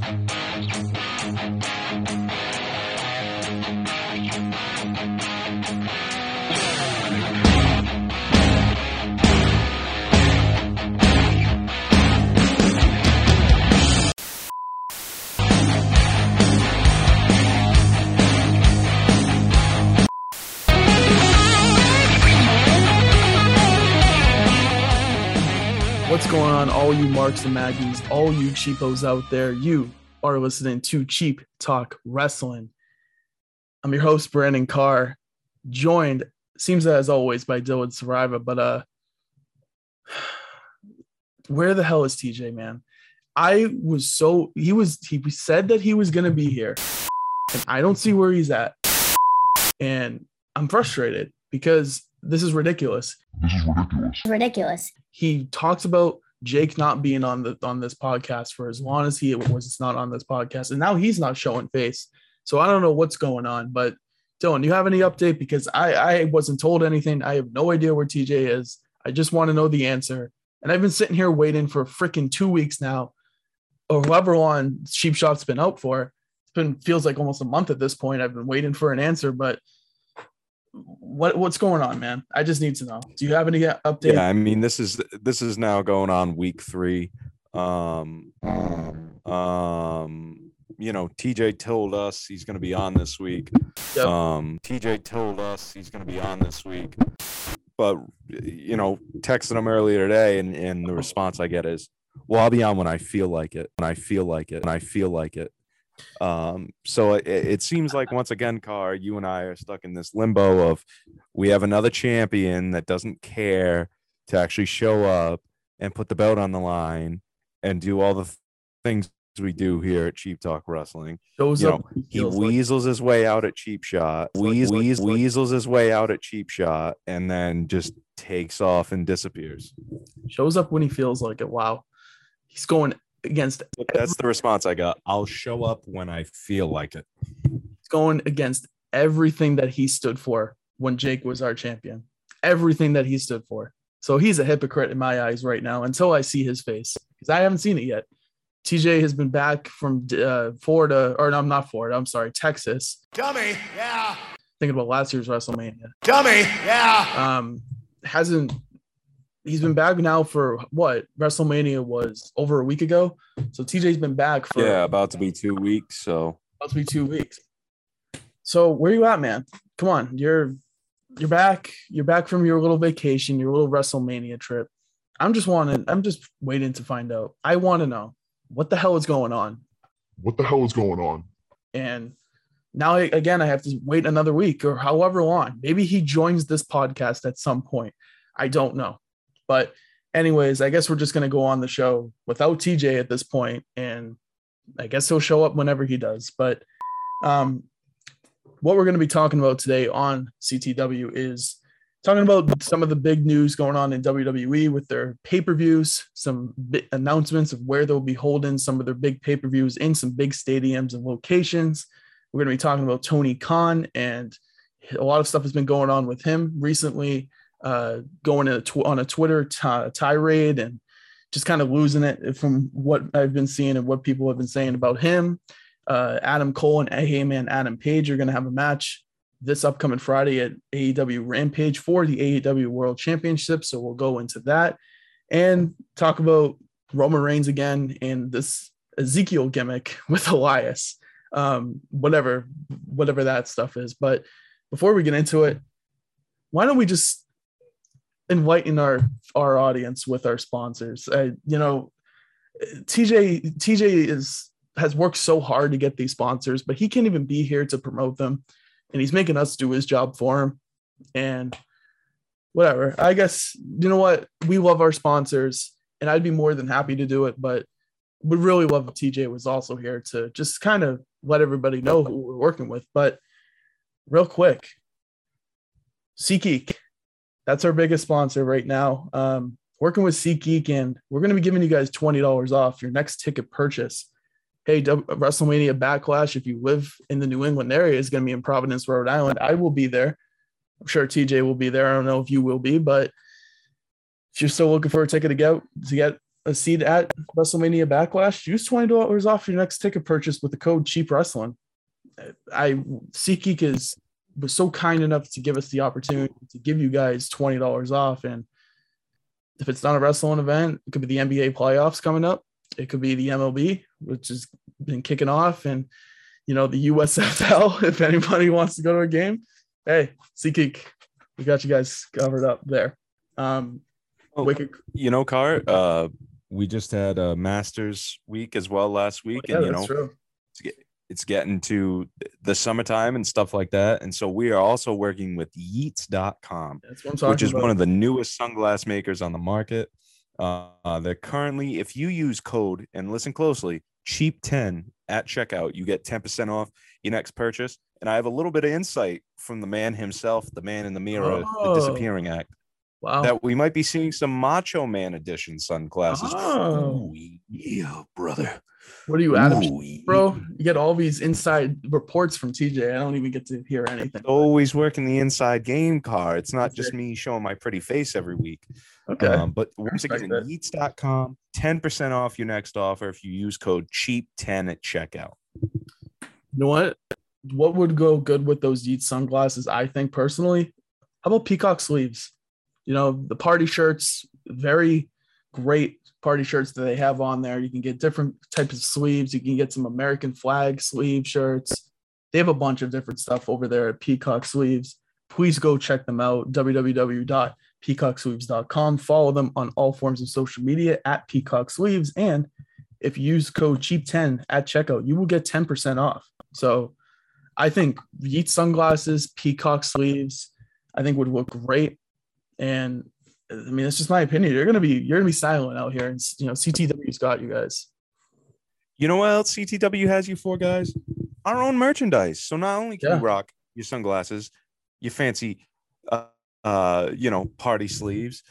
Thank you. On, all you Marks and Maggies, all you cheapos out there? You are listening to Cheap Talk Wrestling. I'm your host, Brandon Carr, joined, seems as always, by Dylan Sariva. But uh, where the hell is TJ, man? I was so he was he said that he was gonna be here, and I don't see where he's at, and I'm frustrated because this is ridiculous. This is ridiculous. ridiculous. he talks about Jake not being on the on this podcast for as long as he was not on this podcast, and now he's not showing face. So I don't know what's going on. But Dylan, you have any update? Because I I wasn't told anything. I have no idea where TJ is. I just want to know the answer. And I've been sitting here waiting for freaking two weeks now, or whoever long Cheap Shot's been out for. It's been feels like almost a month at this point. I've been waiting for an answer, but what what's going on, man? I just need to know. Do you have any update? Yeah, I mean this is this is now going on week three. Um, um, you know, TJ told us he's going to be on this week. Yep. Um, TJ told us he's going to be on this week, but you know, texting him earlier today, and and the response I get is, "Well, I'll be on when I feel like it. When I feel like it. When I feel like it." Um, so it, it seems like once again, Carr, you and I are stuck in this limbo of we have another champion that doesn't care to actually show up and put the belt on the line and do all the th- things we do here at Cheap Talk Wrestling. Shows You up. know, when He feels like- weasels his way out at Cheap Shot, weas- weas- weasels his way out at Cheap Shot, and then just takes off and disappears. shows up when he feels like it. Wow. He's going against That's the response I got. I'll show up when I feel like it. he's going against everything that he stood for when Jake was our champion. Everything that he stood for. So he's a hypocrite in my eyes right now until I see his face because I haven't seen it yet. TJ has been back from uh, Florida, or no, I'm not Florida. I'm sorry, Texas. Dummy, yeah. Thinking about last year's WrestleMania. Dummy, yeah. Um, hasn't he's been back now for what WrestleMania was over a week ago. So TJ's been back for Yeah, about to be two weeks. So about to be two weeks. So where you at, man? Come on, you're you're back. You're back from your little vacation, your little WrestleMania trip. I'm just wanting. I'm just waiting to find out. I want to know what the hell is going on. What the hell is going on? And now again, I have to wait another week or however long. Maybe he joins this podcast at some point. I don't know. But anyways, I guess we're just gonna go on the show without TJ at this point, and I guess he'll show up whenever he does. But um, what we're gonna be talking about today on CTW is talking about some of the big news going on in WWE with their pay-per-views, some bi- announcements of where they'll be holding some of their big pay-per-views in some big stadiums and locations. We're going to be talking about Tony Khan and a lot of stuff has been going on with him recently, uh, going a tw- on a Twitter ti- tirade and just kind of losing it from what I've been seeing and what people have been saying about him. Uh, Adam Cole and Hangman Adam Page are going to have a match this upcoming Friday at AEW Rampage for the AEW World Championship. So we'll go into that and talk about Roman Reigns again and this Ezekiel gimmick with Elias, um, whatever, whatever that stuff is. But before we get into it, why don't we just enlighten our our audience with our sponsors? Uh, you know, TJ TJ is has worked so hard to get these sponsors, but he can't even be here to promote them and he's making us do his job for him. And whatever. I guess you know what? We love our sponsors, and I'd be more than happy to do it, but would really love if TJ was also here to just kind of let everybody know who we're working with. But real quick, SeatGeek, that's our biggest sponsor right now. Um, working with SeatGeek, and we're going to be giving you guys twenty dollars off your next ticket purchase hey, w- WrestleMania Backlash, if you live in the New England area, is going to be in Providence, Rhode Island. I will be there. I'm sure TJ will be there. I don't know if you will be, but if you're still looking for a ticket to get to get a seat at WrestleMania Backlash, use twenty dollars off your next ticket purchase with the code Cheap Wrestling. I SeatGeek is was so kind enough to give us the opportunity to give you guys twenty dollars off, and if it's not a wrestling event, it could be the NBA playoffs coming up. It could be the MLB, which has been kicking off, and you know the USFL. If anybody wants to go to a game, hey, SeatGeek, we got you guys covered up there. Um, Oh, Wicked, You know, Carr, uh, we just had a Masters week as well last week, yeah, and you that's know, true. It's getting to the summertime and stuff like that. And so we are also working with Yeats.com. That's what I'm talking which is about. one of the newest sunglass makers on the market. Uh, uh, they're currently, if you use code and listen closely, cheap 10 at checkout, you get 10% off your next purchase. And I have a little bit of insight from the man himself, the man in the mirror, Oh. the disappearing act, wow. that we might be seeing some Macho Man edition sunglasses. Oh. Ooh, yeah, brother. what are you, Adam? Ooh. Bro, you get all these inside reports from TJ. I don't even get to hear anything. Always working the inside game Carr. It's not just me showing my pretty face every week. Okay. Um, but once again, that. Yeats.com, 10% off your next offer if you use code cheap10 at checkout. you know what? What would go good with those Yeats sunglasses? I think personally, how about peacock sleeves? You know, the party shirts, very great party shirts that they have on there. You can get different types of sleeves. You can get some American flag sleeve shirts. They have a bunch of different stuff over there at Peacock Sleeves. Please go check them out. www.peacocksleeves.com. Follow them on all forms of social media at Peacock Sleeves. And if you use code cheap10 at checkout, you will get 10% off. So I think Yeats sunglasses, peacock sleeves, I think would look great. And I mean, it's just my opinion. You're gonna be you're gonna be silent out here, and you know, CTW's got you guys. You know what else CTW has you for, guys? Our own merchandise. So not only can Yeah. you rock your sunglasses, your fancy, uh, uh, you know, party sleeves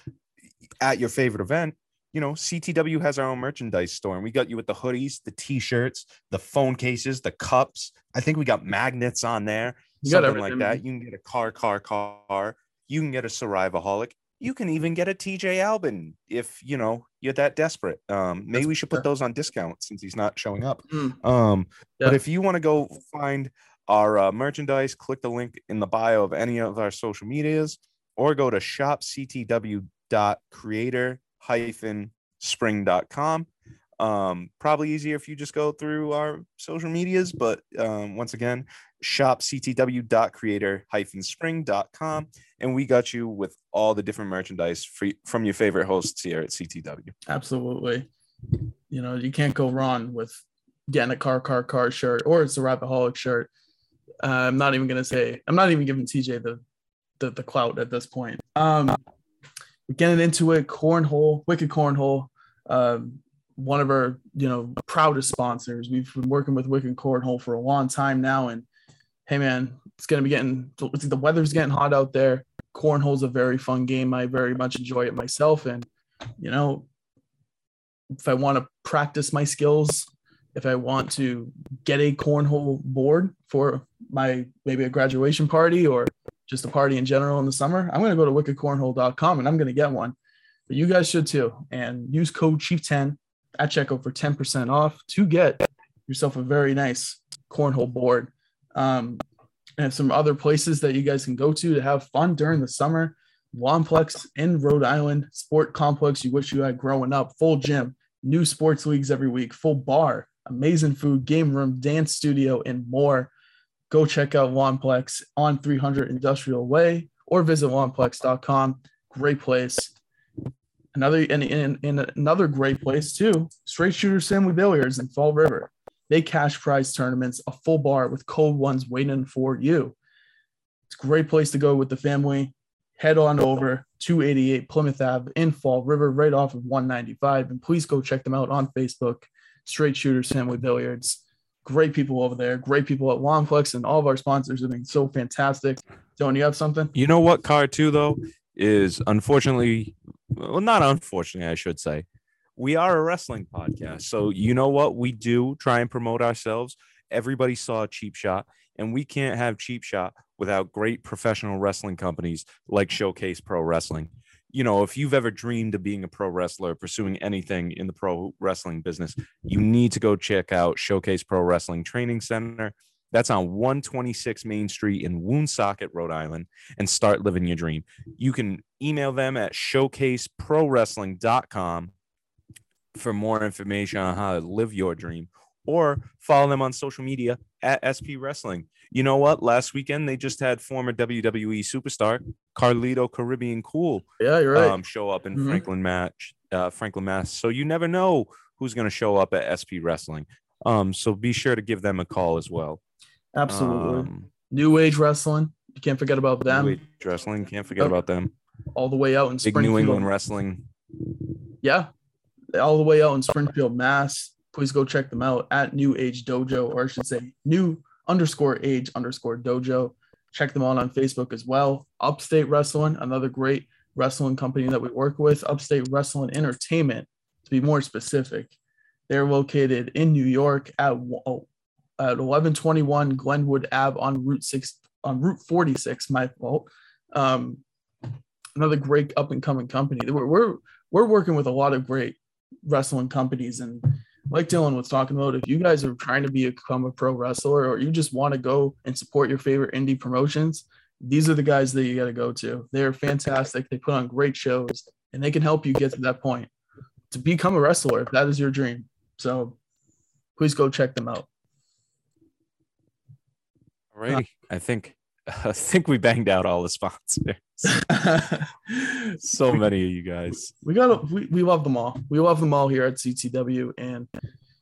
at your favorite event, you know, CTW has our own merchandise store, and we got you with the hoodies, the t-shirts, the phone cases, the cups. I think we got magnets on there, You got something like that. You can get a car, car, car. You can get a Survivaholic. You can even get a TJ Albin if you know you're that desperate. Um, maybe That's we should fair. put those on discount since he's not showing up. Mm. Um, but if you want to go find our uh, merchandise, click the link in the bio of any of our social medias, or go to shopctw.creator-spring.com. Um, probably easier if you just go through our social medias, but um, once again, shopctw.creator-spring.com, and we got you with all the different merchandise from your favorite hosts here at CTW. Absolutely. You know, you can't go wrong with getting a car, car, car shirt or it's a Rapaholic shirt. Uh, I'm not even gonna say I'm not even giving TJ the the, the clout at this point. Um, getting into it. Cornhole, Wicked Cornhole, um, one of our you know proudest sponsors. We've been working with Wicked Cornhole for a long time now, and hey man, it's gonna be getting the weather's getting hot out there. Cornhole's a very fun game. I very much enjoy it myself, and you know, if I want to practice my skills, if I want to get a cornhole board for my maybe a graduation party or just a party in general in the summer, I'm going to go to wickedcornhole.com and I'm going to get one. But you guys should too. And use code CHIEF10 at checkout for 10% off to get yourself a very nice cornhole board. Um, and some other places that you guys can go to to have fun during the summer. Womplex in Rhode Island, sport complex you wish you had growing up, full gym, new sports leagues every week, full bar, amazing food, game room, dance studio, and more. Go check out Womplex on 300 Industrial Way or visit womplex.com. Great place. Another and, and another great place too. Straight Shooter Family Billiards in Fall River. They cash prize tournaments, a full bar with cold ones waiting for you. It's a great place to go with the family. Head on over 288 Plymouth Ave in Fall River, right off of 195. And please go check them out on Facebook. Straight Shooters Family Billiards. Great people over there. Great people at Womplex, and all of our sponsors have been so fantastic. Don't you have something? You know what card too though is unfortunately well not unfortunately I should say. We are a wrestling podcast. So you know what we do try and promote ourselves. Everybody saw a Cheap Shot and we can't have Cheap Shot without great professional wrestling companies like Showcase Pro Wrestling. you know, if you've ever dreamed of being a pro wrestler, pursuing anything in the pro wrestling business, you need to go check out Showcase Pro Wrestling Training Center. That's on 126 Main Street in Woonsocket, Rhode Island, and start living your dream. You can email them at showcaseprowrestling.com for more information on how to live your dream or follow them on social media at SP Wrestling. You know what? Last weekend they just had former WWE superstar Carlito Caribbean Cool Yeah, you're right. um, show up in Mhm. Franklin match, uh, Franklin, Mass. So you never know who's going to show up at SP Wrestling. Um, so be sure to give them a call as well. Absolutely. Um, New Age Wrestling. You can't forget about them. New Age Wrestling, can't forget Oh, about them. All the way out in Big Springfield. New England Wrestling. Yeah. All the way out in Springfield, Mass. Please go check them out at New Age Dojo, or I should say new underscore age underscore dojo. Check them out on Facebook as well. Upstate Wrestling, another great wrestling company that we work with. Upstate Wrestling Entertainment, to be more specific. They're located in New York at, oh, at 1121 Glenwood Ave on Route 6 on Route 46, my fault. Um, another great up and coming company. We're, we're we're working with a lot of great wrestling companies and like Dylan was talking about, if you guys are trying to become a pro wrestler or you just want to go and support your favorite indie promotions, these are the guys that you got to go to. They're fantastic. They put on great shows and they can help you get to that point to become a wrestler if that is your dream. So please go check them out. All righty. I think I think we banged out all the sponsors. so many of you guys. we got we, we love them all. We love them all here at CTW, and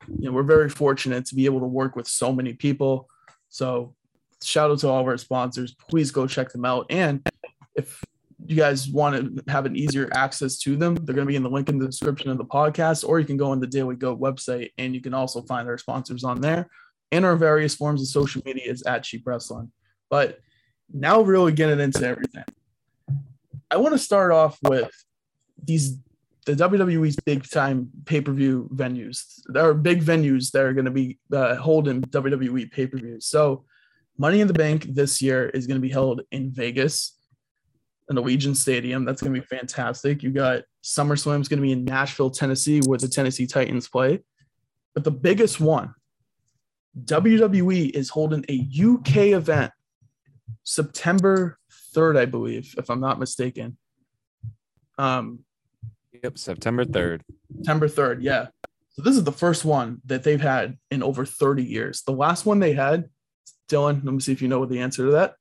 you know we're very fortunate to be able to work with so many people. So shout out to all of our sponsors. Please go check them out. And if you guys want to have an easier access to them, they're going to be in the link in the description of the podcast, or you can go on the Daily Goat website and you can also find our sponsors on there. And our various forms of social media is at Cheap Wrestling. But now, really getting into everything. I want to start off with these the WWE's big time pay per view venues. There are big venues that are going to be uh, holding WWE pay per views. So, Money in the Bank this year is going to be held in Vegas, the Norwegian Stadium. That's going to be fantastic. You got SummerSlam is going to be in Nashville, Tennessee, where the Tennessee Titans play. But the biggest one, WWE is holding a UK event September 3rd, I believe, if I'm not mistaken. Um, Yep, September 3rd. September 3rd, yeah. So this is the first one that they've had in over 30 years. The last one they had, Dylan, let me see if you know the answer to that.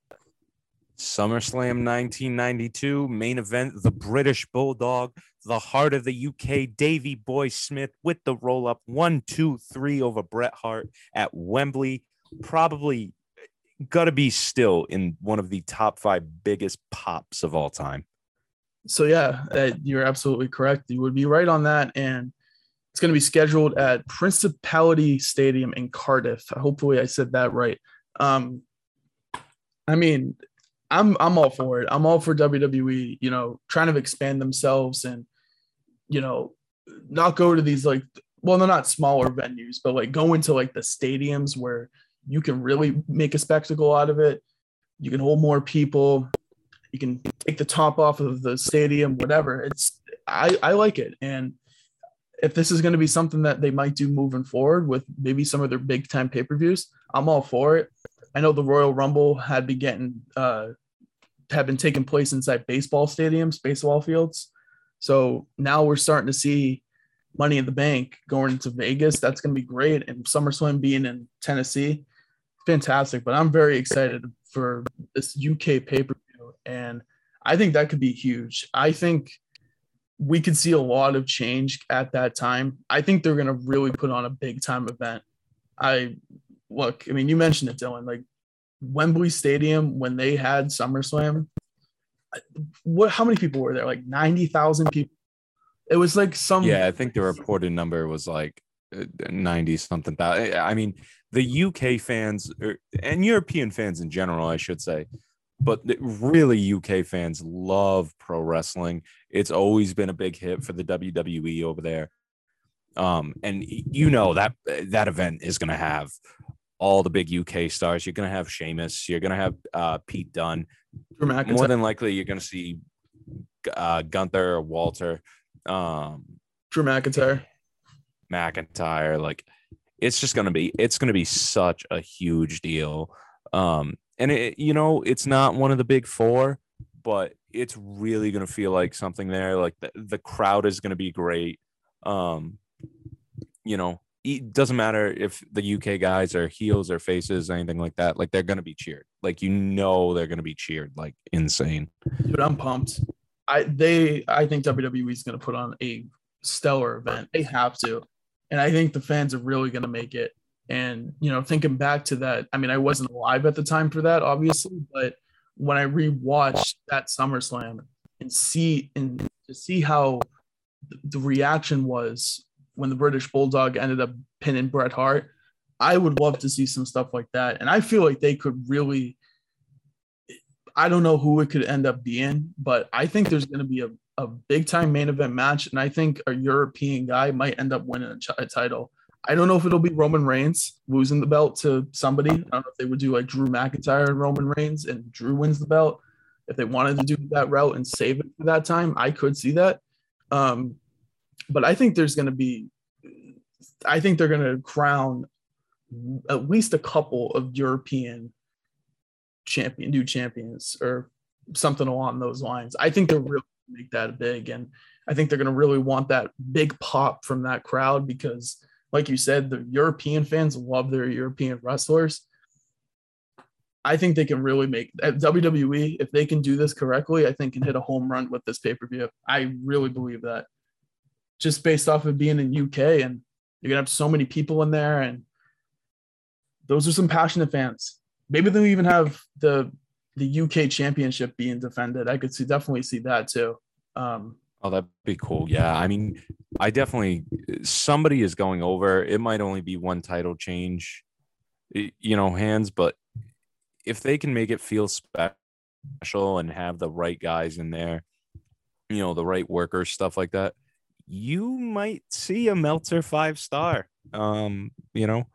SummerSlam 1992 main event, the British Bulldog, the heart of the UK, Davy Boy Smith with the roll up one, two, three over Bret Hart at Wembley. Probably got to be still in one of the top five biggest pops of all time. So yeah, uh, you're absolutely correct. You would be right on that, and it's going to be scheduled at Principality Stadium in Cardiff. Hopefully, I said that right. Um, I mean, I'm I'm all for it. I'm all for WWE. You know, trying to expand themselves and you know, not go to these like well, they're not smaller venues, but like go into like the stadiums where you can really make a spectacle out of it. You can hold more people you can take the top off of the stadium, whatever. It's I, I like it. And if this is going to be something that they might do moving forward with maybe some of their big time pay-per-views, I'm all for it. I know the Royal Rumble had been getting uh had been taking place inside baseball stadiums, baseball fields. So now we're starting to see Money in the Bank going to Vegas. That's going to be great. And SummerSlam being in Tennessee, fantastic. But I'm very excited for this UK pay per view. And I think that could be huge. I think we could see a lot of change at that time. I think they're going to really put on a big time event. I look, I mean, you mentioned it, Dylan, like Wembley Stadium when they had SummerSlam. What, how many people were there? Like 90,000 people. It was like some, Yeah, I think the reported number was like 90 something thousand. I mean, the UK fans er, and European fans in general, I should say, but really UK fans love pro wrestling. It's always been a big hit for the WWE over there. Um, and you know that that event is going to have all the big UK stars. You're going to have Sheamus. You're going to have uh, Pete Dunne Drew McIntyre. more than likely you're going to see uh, Gunther or Walter, um, Drew McIntyre. McIntyre. Like it's just gonna be it's gonna be such a huge deal. Um, and it you know it's not one of the big four, but it's really gonna feel like something there. Like the, the crowd is gonna be great. Um, you know, it doesn't matter if the UK guys are heels or faces, anything like that. Like they're gonna be cheered. Like you know they're gonna be cheered like insane. Dude, I'm pumped. I they I think WWE is gonna put on a stellar event. They have to. And I think the fans are really gonna make it. And you know, thinking back to that, I mean, I wasn't alive at the time for that, obviously, but when I rewatched that SummerSlam and see and to see how the reaction was when the British Bulldog ended up pinning Bret Hart, I would love to see some stuff like that. And I feel like they could really, I don't know who it could end up being, but I think there's going to be a, a big time main event match. And I think a European guy might end up winning a, ch- a title. I don't know if it'll be Roman Reigns losing the belt to somebody. I don't know if they would do like Drew McIntyre and Roman Reigns and Drew wins the belt. If they wanted to do that route and save it for that time, I could see that. Um, but I think there's going to be, I think they're going to crown at least a couple of European champion, new champions, or something along those lines. I think they're really make that big, and I think they're going to really want that big pop from that crowd because, like you said, the European fans love their European wrestlers. I think they can really make WWE if they can do this correctly. I think can hit a home run with this pay per view. I really believe that, just based off of being in UK and you're gonna have so many people in there, and those are some passionate fans. Maybe they'll even have the the UK championship being defended. I could see definitely see that too. Um, Oh, that'd be cool. Yeah. I mean, I definitely somebody is going over. It might only be one title change, you know, hands, but if they can make it feel special and have the right guys in there, you know, the right workers, stuff like that, you might see a Meltzer five star. Um, you know,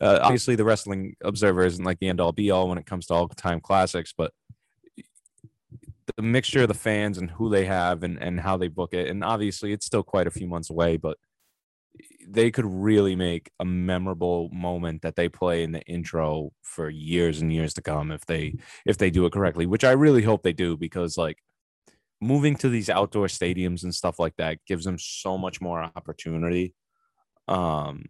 uh, obviously the Wrestling Observer isn't like the end all be all when it comes to all time classics, but the mixture of the fans and who they have and, and how they book it. And obviously it's still quite a few months away, but they could really make a memorable moment that they play in the intro for years and years to come if they if they do it correctly, which I really hope they do because like moving to these outdoor stadiums and stuff like that gives them so much more opportunity um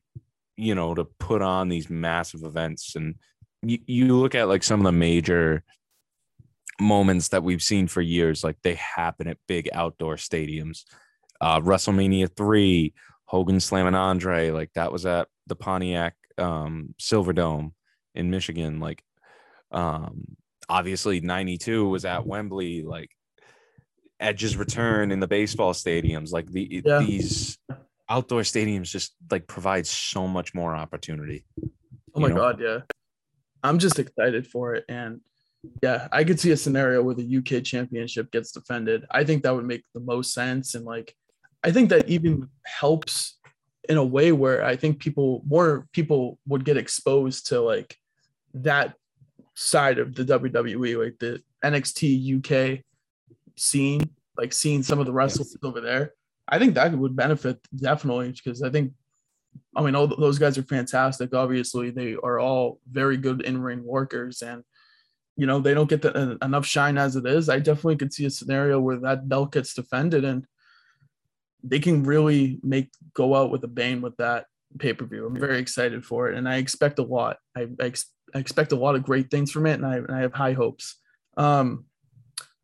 you know to put on these massive events. And you, you look at like some of the major moments that we've seen for years like they happen at big outdoor stadiums. Uh wrestlemania 3 hogan slamming andre like that was at the pontiac um silverdome in michigan like um obviously 92 was at wembley like edge's return in the baseball stadiums like the Yeah. these outdoor stadiums just like provide so much more opportunity Oh my know? god, yeah. I'm just excited for it. And yeah, I could see a scenario where the UK championship gets defended. I think that would make the most sense. And like I think that even helps in a way where I think people more people would get exposed to like that side of the WWE, like the NXT UK scene, like seeing some of the wrestlers over there. I think that would benefit definitely because I think I mean, all those guys are fantastic. Obviously, they are all very good in ring workers, and you know they don't get the, uh, enough shine as it is. I definitely could see a scenario where that belt gets defended, and they can really make go out with a bang with that pay per view. I'm very excited for it, and I expect a lot. I, I, ex- I expect a lot of great things from it, and I, and I have high hopes. Um,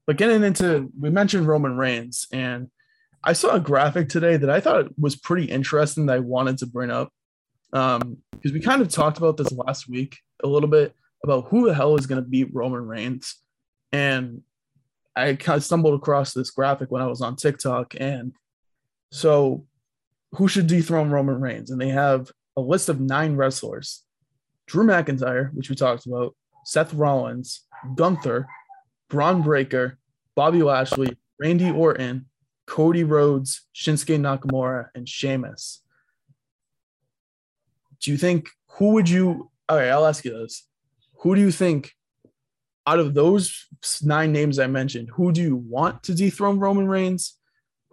but getting into, we mentioned Roman Reigns, and I saw a graphic today that I thought was pretty interesting that I wanted to bring up. Um, because we kind of talked about this last week a little bit about who the hell is going to beat Roman Reigns. And I kind of stumbled across this graphic when I was on TikTok. And so, who should dethrone Roman Reigns? And they have a list of nine wrestlers Drew McIntyre, which we talked about, Seth Rollins, Gunther, Bron Breakker, Bobby Lashley, Randy Orton, Cody Rhodes, Shinsuke Nakamura, and Sheamus. Do you think who would you? All right, I'll ask you this: Who do you think out of those nine names I mentioned, who do you want to dethrone Roman Reigns?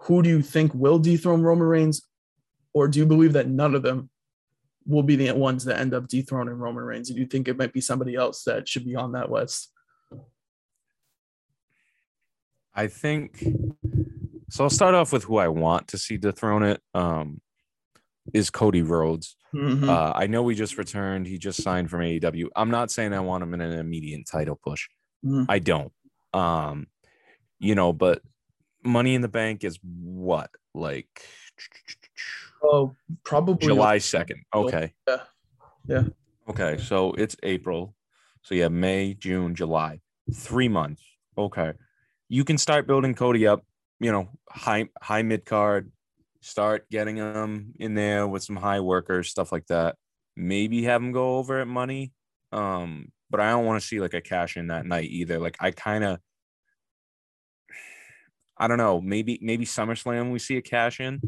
Who do you think will dethrone Roman Reigns? Or do you believe that none of them will be the ones that end up dethroning Roman Reigns? Do you think it might be somebody else that should be on that list? I think so. I'll start off with who I want to see dethrone it. Um, is Cody Rhodes. Mhm. Uh, I know we just returned. He just signed from AEW. I'm not saying I want him in an immediate title push. Mhm. I don't. Um, you know, but Money in the Bank is what like oh, probably July second. Okay. Yeah. Yeah. Okay. So it's April. So yeah, May, June, July, three months. Okay. You can start building Cody up. You know, high high mid card. Start getting him in there with some high workers, stuff like that. Maybe have him go over at money. Um, but I don't want to see like a cash in that night either. Like I kind of I don't know, maybe maybe SummerSlam we see a cash in.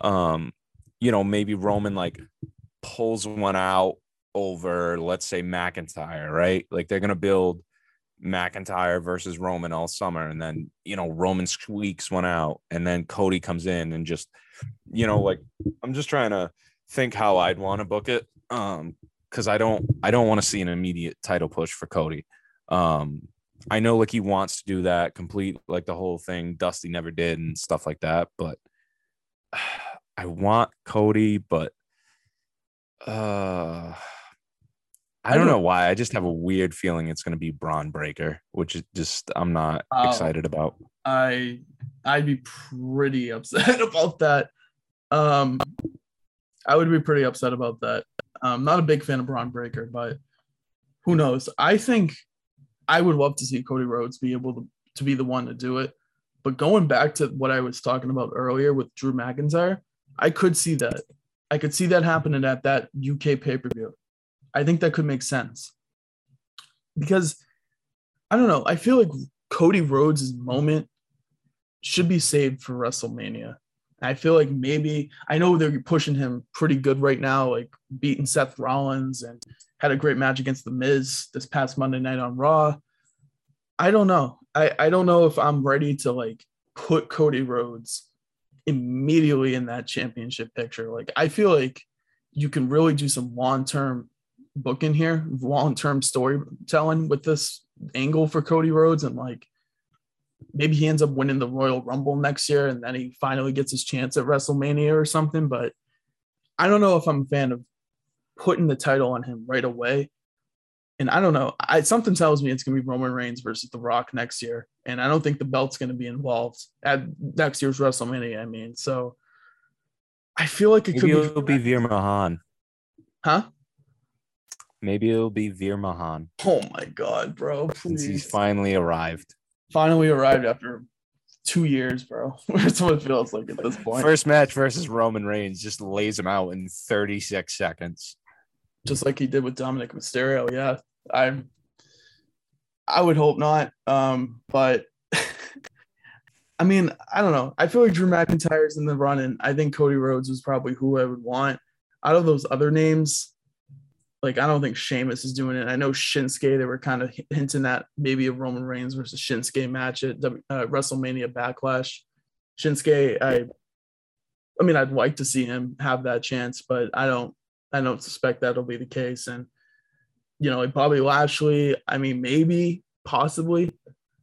Um, you know, maybe Roman like pulls one out over, let's say McIntyre, right? Like they're gonna build McIntyre versus Roman all summer, and then you know Roman squeaks one out, and then Cody comes in and just, you know, like I'm just trying to think how I'd want to book it, um, because I don't I don't want to see an immediate title push for Cody. Um, I know like he wants to do that complete like the whole thing Dusty never did and stuff like that, but I want Cody, but uh I don't know why. I just have a weird feeling it's going to be Bron Breakker, which is just I'm not Oh. excited about. I I'd be pretty upset about that. Um, I would be pretty upset about that. I'm not a big fan of Bron Breakker, but who knows? I think I would love to see Cody Rhodes be able to, to be the one to do it. But going back to what I was talking about earlier with Drew McIntyre, I could see that. I could see that happening at that UK pay per view. I think that could make sense because I don't know. I feel like Cody Rhodes' moment should be saved for WrestleMania. I feel like maybe I know they're pushing him pretty good right now, like beating Seth Rollins and had a great match against The Miz this past Monday night on Raw. I don't know. I, I don't know if I'm ready to like put Cody Rhodes immediately in that championship picture. Like I feel like you can really do some long-term booking here, long-term storytelling with this angle for Cody Rhodes and like maybe he ends up winning the Royal Rumble next year and then he finally gets his chance at WrestleMania or something. But I don't know if I'm a fan of putting the title on him right away. And I don't know. I something tells me it's gonna be Roman Reigns versus The Rock next year. And I don't think the belt's gonna be involved at next year's WrestleMania. I mean, so I feel like it Maybe could it'll be, be Veer Mahaan. huh? Maybe it'll be Veer Mahaan Oh my god, bro. since he's finally arrived. Finally arrived after two years, bro. That's what it feels like at this point. First match versus Roman Reigns just lays him out in 36 seconds. just like he did with Dominik Mysterio. Yeah, I I would hope not. Um, but I mean, I don't know. I feel like Drew McIntyre's in the run, and I think Cody Rhodes was probably who I would want out of those other names. Like, I don't think Sheamus is doing it. I know Shinsuke, they were kind of hinting at maybe a Roman Reigns versus Shinsuke match at uh, WrestleMania Backlash. Shinsuke, I, I mean, I'd like to see him have that chance, but I don't, I don't suspect that'll be the case. And, you know, like Bobby Lashley, I mean, maybe, possibly,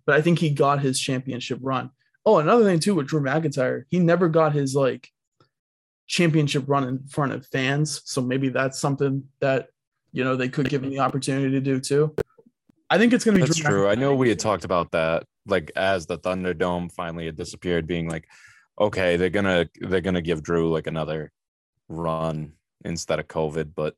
but I think he got his championship run. Oh, another thing too with Drew McIntyre, he never got his like championship run in front of fans. So maybe that's something that, you know, they could give him the opportunity to do too. I think it's going to be That's true. I know we had talked about that, like as the Thunderdome finally had disappeared, being like, okay, they're gonna they're gonna give Drew like another run instead of COVID, but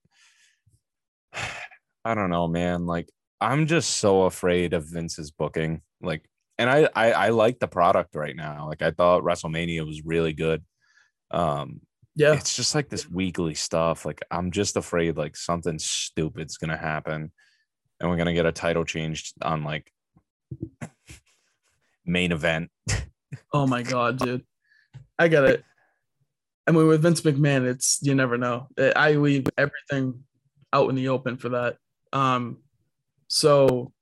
I don't know, man. Like I'm just so afraid of Vince's booking. Like, and I I, I like the product right now. Like I thought WrestleMania was really good. Um, Yeah. it's just like this weekly stuff. Like I'm just afraid like something stupid's gonna happen, and we're gonna get a title changed on like main event. Oh my god, dude. I get it. I mean, with Vince McMahon, it's you never know. I leave everything out in the open for that. Um, so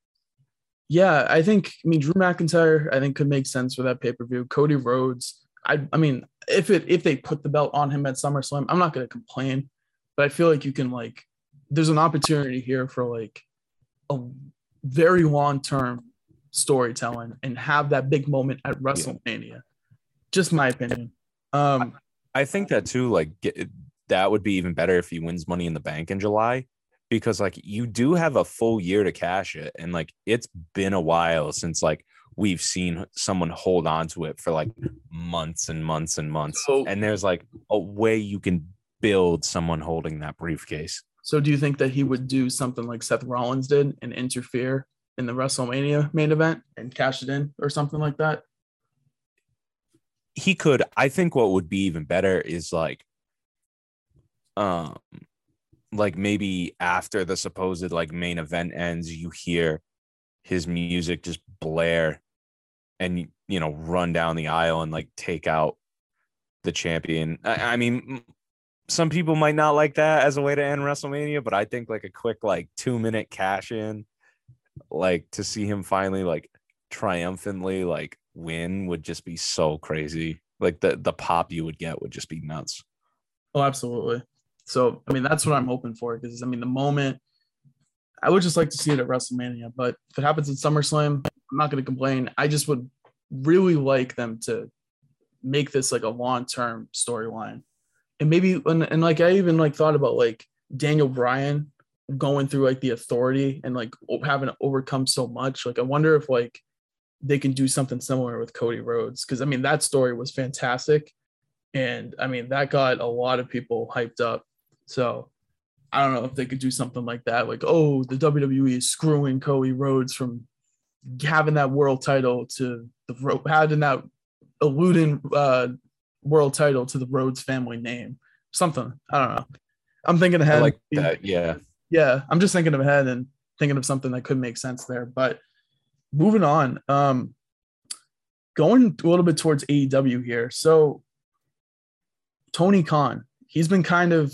yeah, I think I mean Drew McIntyre, I think could make sense for that pay-per-view. Cody Rhodes, I I mean, if it if they put the belt on him at SummerSlam, I'm not gonna complain, but I feel like you can like there's an opportunity here for like a very long-term storytelling and have that big moment at WrestleMania. Just my opinion. Um I think that too. Like get, that would be even better if he wins Money in the Bank in July, because like you do have a full year to cash it, and like it's been a while since like we've seen someone hold on to it for like months and months and months. So- and there's like a way you can build someone holding that briefcase. So do you think that he would do something like Seth Rollins did and interfere in the WrestleMania main event and cash it in or something like that? he could i think what would be even better is like um like maybe after the supposed like main event ends you hear his music just blare and you know run down the aisle and like take out the champion i, I mean some people might not like that as a way to end wrestlemania but i think like a quick like two minute cash in like to see him finally like triumphantly like win would just be so crazy. Like the the pop you would get would just be nuts. Oh, absolutely. So, I mean, that's what I'm hoping for because I mean, the moment I would just like to see it at WrestleMania, but if it happens at SummerSlam, I'm not going to complain. I just would really like them to make this like a long term storyline, and maybe and, and like I even like thought about like Daniel Bryan going through like the authority and like having to overcome so much. Like, I wonder if like they can do something similar with Cody Rhodes because I mean that story was fantastic, and I mean that got a lot of people hyped up. So I don't know if they could do something like that, like oh the WWE is screwing Cody Rhodes from having that world title to the having that eluding uh, world title to the Rhodes family name, something. I don't know. I'm thinking ahead. I like that. Yeah. yeah, I'm just thinking ahead and thinking of something that could make sense there. But moving on, um, going a little bit towards AEW here. So Tony Khan, he's been kind of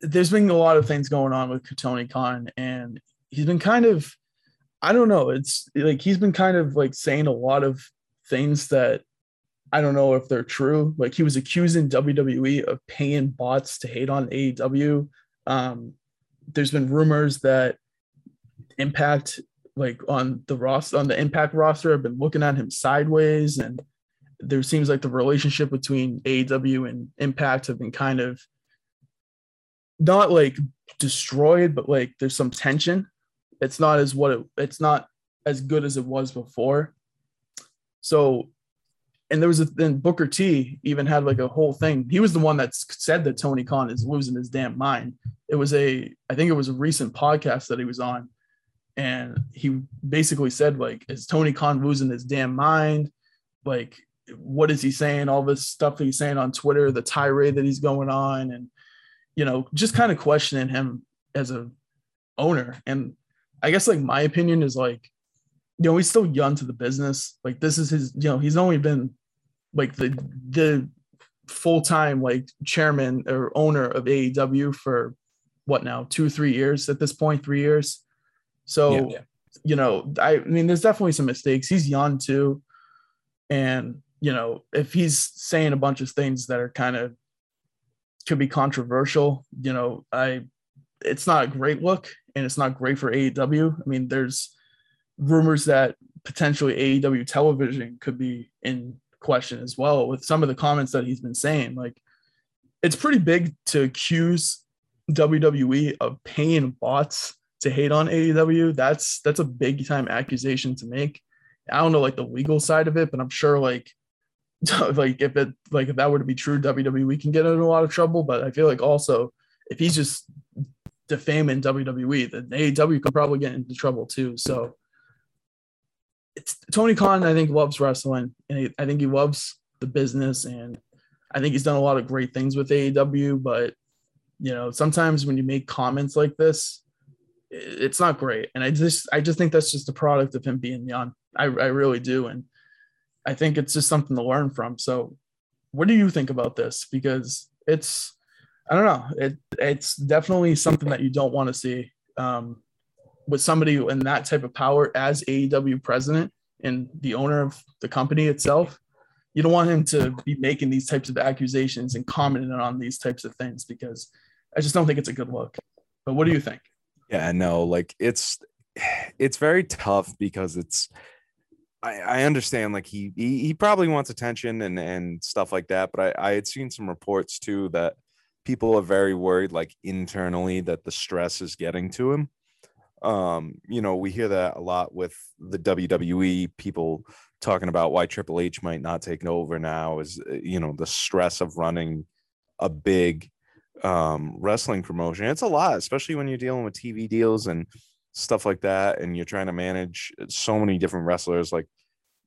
there's been a lot of things going on with Tony Khan, and he's been kind of I don't know. It's like he's been kind of like saying a lot of things that I don't know if they're true. Like he was accusing WWE of paying bots to hate on AEW. Um, there's been rumors that Impact, like on the roster, on the Impact roster, have been looking at him sideways, and there seems like the relationship between AEW and Impact have been kind of not like destroyed, but like there's some tension. It's not as what it, it's not as good as it was before. So and there was a then Booker T even had like a whole thing. He was the one that said that Tony Khan is losing his damn mind. It was a I think it was a recent podcast that he was on, and he basically said like, is Tony Khan losing his damn mind? Like, what is he saying? All this stuff that he's saying on Twitter, the tirade that he's going on, and you know, just kind of questioning him as a owner. And I guess like my opinion is like you know, he's still young to the business. Like this is his, you know, he's only been like the the full-time like chairman or owner of AEW for what now, two, three years at this point, three years. So, Yeah. you know, I, I mean, there's definitely some mistakes. He's young too. And, you know, if he's saying a bunch of things that are kind of could be controversial, you know, I it's not a great look and it's not great for AEW. I mean, there's rumors that potentially AEW television could be in question as well with some of the comments that he's been saying. Like, it's pretty big to accuse WWE of paying bots to hate on AEW. That's that's a big time accusation to make. I don't know like the legal side of it, but I'm sure like like if it like if that were to be true, WWE can get in a lot of trouble. But I feel like also if he's just defaming WWE, then AEW could probably get into trouble too. So it's Tony Khan, I think, loves wrestling, and he, I think he loves the business, and I think he's done a lot of great things with AEW. But you know, sometimes when you make comments like this, it's not great, and I just, I just think that's just a product of him being young. I, I really do, and I think it's just something to learn from. So, what do you think about this? Because it's, I don't know, it, it's definitely something that you don't want to see. Um, with somebody in that type of power as AEW president and the owner of the company itself, you don't want him to be making these types of accusations and commenting on these types of things because I just don't think it's a good look. But what do you think? Yeah, no, like it's it's very tough because it's I, I understand like he, he he probably wants attention and and stuff like that, but I, I had seen some reports too that people are very worried like internally that the stress is getting to him. Um, you know, we hear that a lot with the WWE people talking about why Triple H might not take over now is uh, you know the stress of running a big um, wrestling promotion. It's a lot, especially when you're dealing with TV deals and stuff like that, and you're trying to manage so many different wrestlers. Like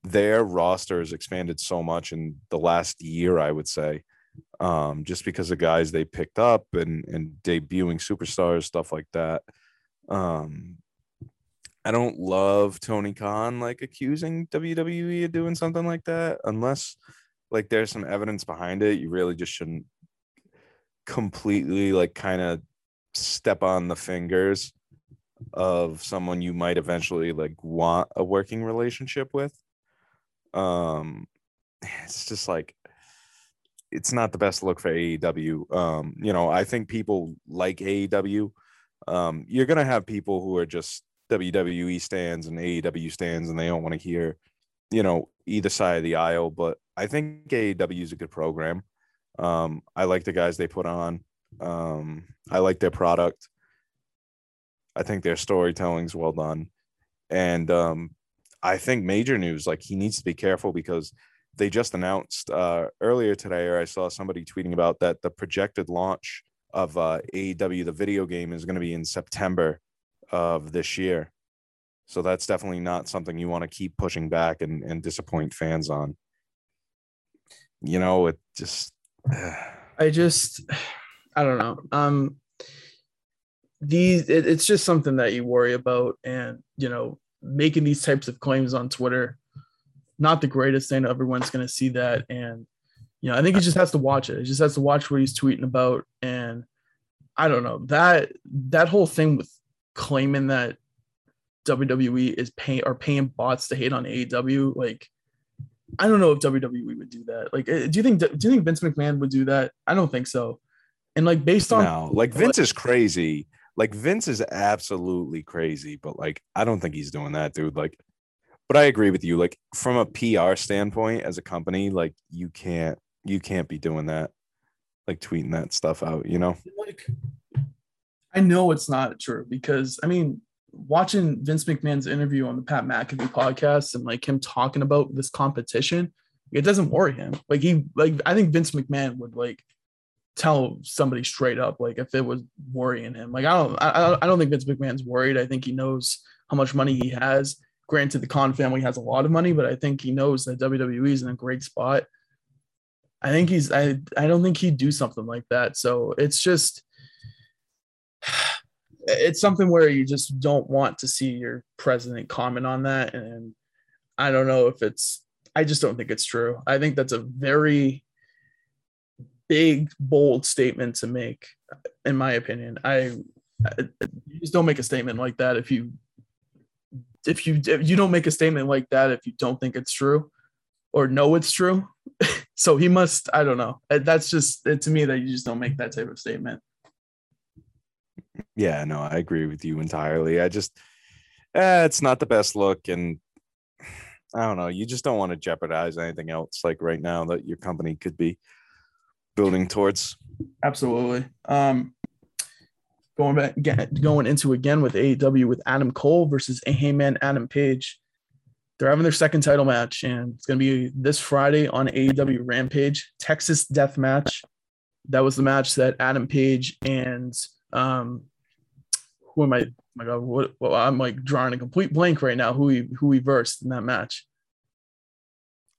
their roster has expanded so much in the last year, I would say, um, just because of guys they picked up and and debuting superstars, stuff like that. Um, I don't love Tony Khan like accusing WWE of doing something like that unless like there's some evidence behind it. You really just shouldn't completely like kind of step on the fingers of someone you might eventually like want a working relationship with. Um it's just like it's not the best look for AEW. Um, you know, I think people like AEW. Um, you're gonna have people who are just WWE stands and AEW stands, and they don't want to hear, you know, either side of the aisle. But I think AEW is a good program. Um, I like the guys they put on. Um, I like their product. I think their storytelling's well done, and um, I think major news like he needs to be careful because they just announced uh, earlier today, or I saw somebody tweeting about that the projected launch of uh, AEW, the video game, is going to be in September of this year. So that's definitely not something you want to keep pushing back and, and disappoint fans on. You know, it just. I just, I don't know. Um, these it, it's just something that you worry about, and you know, making these types of claims on Twitter not the greatest thing. Everyone's going to see that. And, you know, I think he just has to watch it. He just has to watch what he's tweeting about. And I don't know that, that whole thing with claiming that WWE is paying or paying bots to hate on AEW. Like, I don't know if WWE would do that. Like, eh, do you think, do you think Vince McMahon would do that? I don't think so. And like, based on, no, like Vince is crazy. Like Vince is absolutely crazy, but like, I don't think he's doing that, dude. Like, but I agree with you. Like from a PR standpoint, as a company, like you can't you can't be doing that, like tweeting that stuff out. You know, like I know it's not true because I mean, watching Vince McMahon's interview on the Pat McAfee podcast and like him talking about this competition, it doesn't worry him. Like he like I think Vince McMahon would like tell somebody straight up like if it was worrying him. Like I don't I, I don't think Vince McMahon's worried. I think he knows how much money he has Granted, the Khan family has a lot of money, but I think he knows that WWE is in a great spot. I think he's I I don't think he'd do something like that. So it's just it's something where you just don't want to see your president comment on that. And I don't know if it's I just don't think it's true. I think that's a very big, bold statement to make, in my opinion. I, I you just don't make a statement like that if you if you if you don't make a statement like that if you don't think it's true or know it's true. So he must i don't know. That's just to me that you just don't make that type of statement. Yeah no i agree with you entirely. I just eh, it's not the best look and i don't know. You just don't want to jeopardize anything else like right now that your company could be building towards absolutely um going back going into again with AEW with Adam Cole versus a Hangman Adam Page. They're having their second title match, and it's going to be this Friday on AEW Rampage Texas Death Match. That was the match that Adam Page and um, who am I? Oh my God, what, well, I'm like drawing a complete blank right now. Who he who he versed in that match?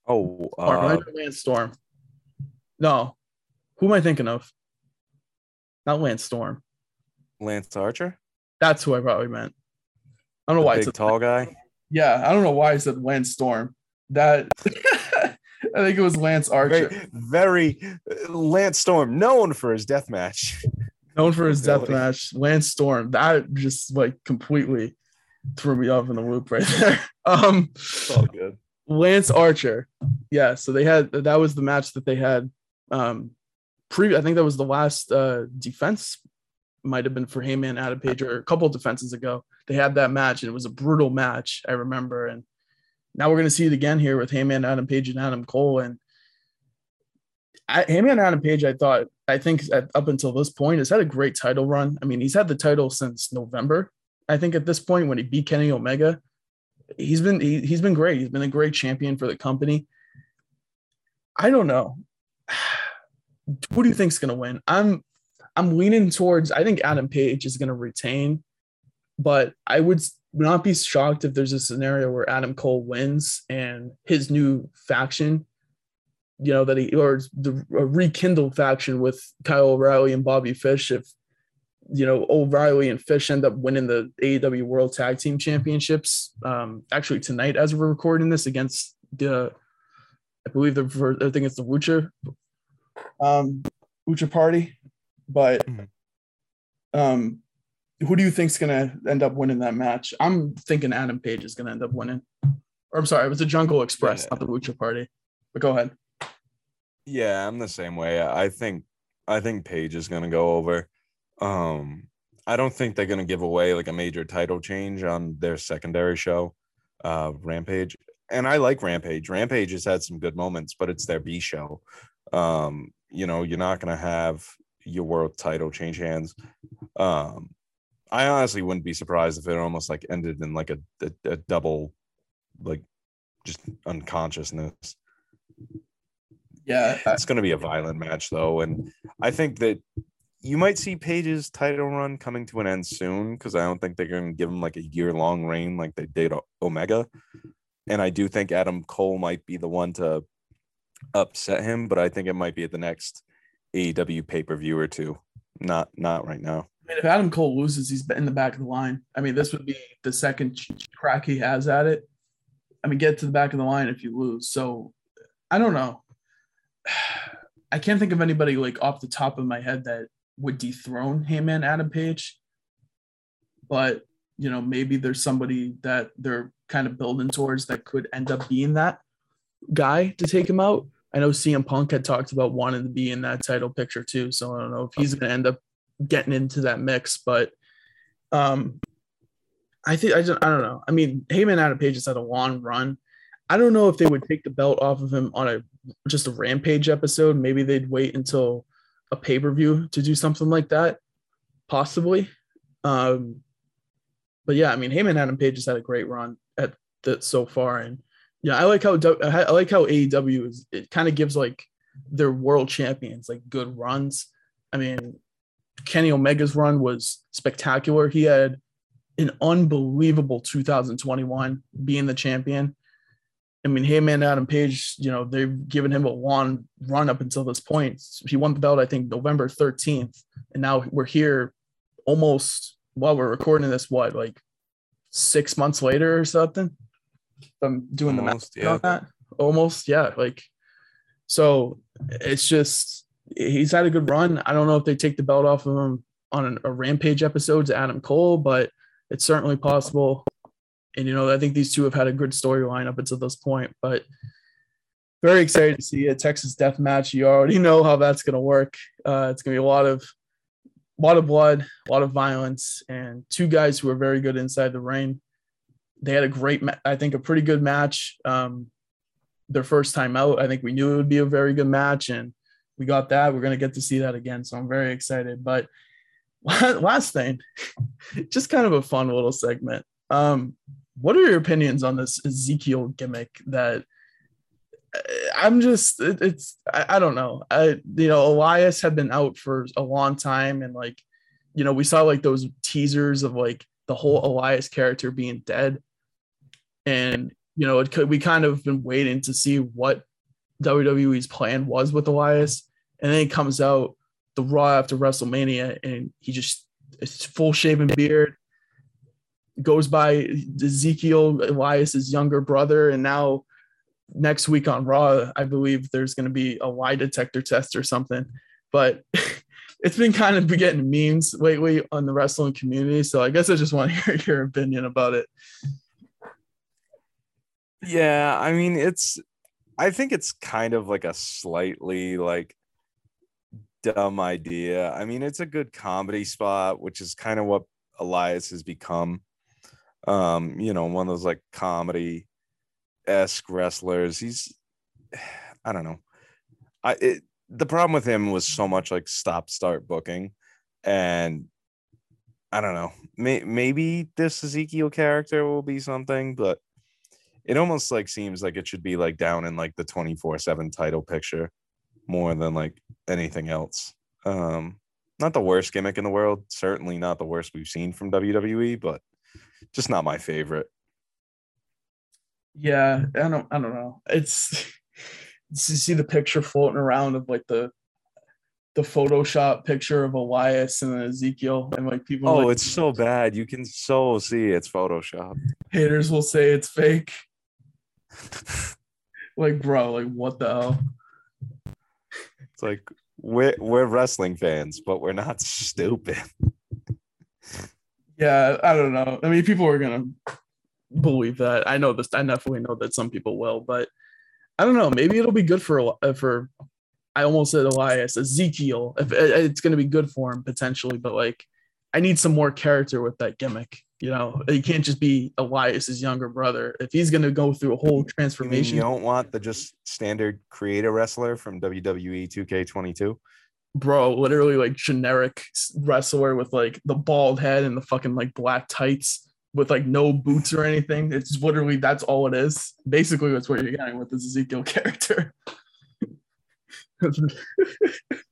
Oh, uh, Storm. No, who am I thinking of? Not Lance Storm. Lance Archer. That's who I probably meant. I don't know the why. Big tall guy. Yeah, I don't know why I said Lance Storm. That I think it was Lance Archer. Very, very uh, Lance Storm, known for his death match. Known for his death match, Lance Storm. That just like completely threw me off in the loop right there. Um, It's all good. Lance Archer. Yeah, so they had that was the match that they had. Um, pre I think that was the last uh defense might have been for Hangman Adam Page or a couple of defenses ago. They had that match and it was a brutal match, I remember. And now we're gonna see it again here with Hangman, Adam Page, and Adam Cole. And I, Hangman Adam Page, I thought, I think at, up until this point, has had a great title run. I mean, he's had the title since November. I think at this point when he beat Kenny Omega, he's been he, he's been great. He's been a great champion for the company. I don't know. Who do you think's gonna win? I'm I'm leaning towards I think Adam Page is gonna retain, but I would not be shocked if there's a scenario where Adam Cole wins and his new faction, you know, that he or the rekindled faction with Kyle O'Reilly and Bobby Fish if you know, O'Reilly and Fish end up winning the AEW World Tag Team Championships. Um, actually tonight, as we're recording this, against the, I believe the, I think it's the Lucha, um, Lucha Party. But, Mhm. um, who do you think's gonna end up winning that match? I'm thinking Adam Page is gonna end up winning. Or I'm sorry, it was the Jungle Express, Yeah. not the Lucha Party. But go ahead. Yeah, I'm the same way. I think I think Page is gonna go over. Um, I don't think they're gonna give away like a major title change on their secondary show, uh, Rampage. And I like Rampage. Rampage has had some good moments, but it's their B show. Um, you know, you're not gonna have your world title change hands. Um, I honestly wouldn't be surprised if it almost like ended in like a, a, a double, like just unconsciousness. Yeah, It's going to be a violent match, though, and I think that you might see Page's title run coming to an end soon because I don't think they're going to give him like a year long reign like they did Omega, and I do think Adam Cole might be the one to upset him, but I think it might be at the next AEW pay per view or two. Not not right now. I mean, if Adam Cole loses, he's in the back of the line. I mean, this would be the second crack he has at it. I mean, get to the back of the line if you lose. So I don't know. I can't think of anybody like off the top of my head that would dethrone Hangman Adam Page. But you know, maybe there's somebody that they're kind of building towards that could end up being that guy to take him out. I know CM Punk had talked about wanting to be in that title picture too. So I don't know if he's going to end up getting into that mix, but um, I think I don't, I don't know. I mean, Hangman Adam Page has had a long run. I don't know if they would take the belt off of him on a just a Rampage episode. Maybe they'd wait until a pay per view to do something like that, possibly. Um, but yeah, I mean, Hangman Adam Page has had a great run at that so far, and yeah, I like how I like how AEW is. It kind of gives like their world champions like good runs. I mean, Kenny Omega's run was spectacular. He had an unbelievable 2021 being the champion. I mean, Hangman Adam Page, you know, they've given him a long run up until this point. He won the belt, I think, November 13th. And now we're here almost while we're recording this, what, like six months later or something? I'm doing Almost, the math yeah. on that. Almost, yeah. Like, so it's just, he's had a good run. I don't know if they take the belt off of him on an, a Rampage episode to Adam Cole, but it's certainly possible. And you know, I think these two have had a good storyline up until this point. But very excited to see a Texas Death Match. You already know how that's going to work. Uh, it's going to be a lot of, a lot of blood, a lot of violence, and two guys who are very good inside the ring. They had a great, I think, a pretty good match. Um, their first time out, I think we knew it would be a very good match, and we got that. We're to get to see that again, so I'm very excited. But last thing, just kind of a fun little segment. Um, what are your opinions on this Ezekiel gimmick that uh, I'm just it, it's I, I don't know. I you know Elias had been out for a long time and like you know we saw like those teasers of like the whole Elias character being dead and you know it could we kind of been waiting to see what WWE's plan was with Elias and then it comes out the Raw after WrestleMania and he just it's full shaven beard goes by Ezekiel Elias's younger brother, and now next week on Raw, I believe there's going to be a lie detector test or something. But it's been kind of getting memes lately on the wrestling community. So I guess I just want to hear your opinion about it. Yeah, I mean it's I think it's kind of like a slightly like dumb idea. I mean, it's a good comedy spot, which is kind of what Elias has become. Um, you know, one of those like comedy esque wrestlers. He's I don't know. I it, the problem with him was so much like stop start booking and I don't know. May, maybe this Ezekiel character will be something, but it almost like seems like it should be like down in like the 24/7 title picture more than like anything else. Um not the worst gimmick in the world, certainly not the worst we've seen from WWE, but just not my favorite. Yeah, I don't I don't know. It's you see the picture floating around of like the the Photoshop picture of Elias and Ezekiel, and like people. Oh, like, it's so bad. You can so see it's Photoshop. haters will say it's fake. like, bro, like what the hell? It's like we're we're wrestling fans, but we're not stupid. Yeah, I don't know. I mean, people are gonna believe that. I know this. I definitely know that some people will, but I don't know. Maybe it'll be good for uh, for. I almost said Elias Ezekiel. If uh, it's gonna be good for him potentially, but like, I need some more character with that gimmick. You know, he can't just be Elias's younger brother. If he's gonna go through a whole transformation, you don't want the just standard creator wrestler from WWE 2K22? bro, literally like generic wrestler with like the bald head and the fucking like black tights with like no boots or anything. It's literally that's all it is. Basically, that's what you're getting with this Ezekiel character.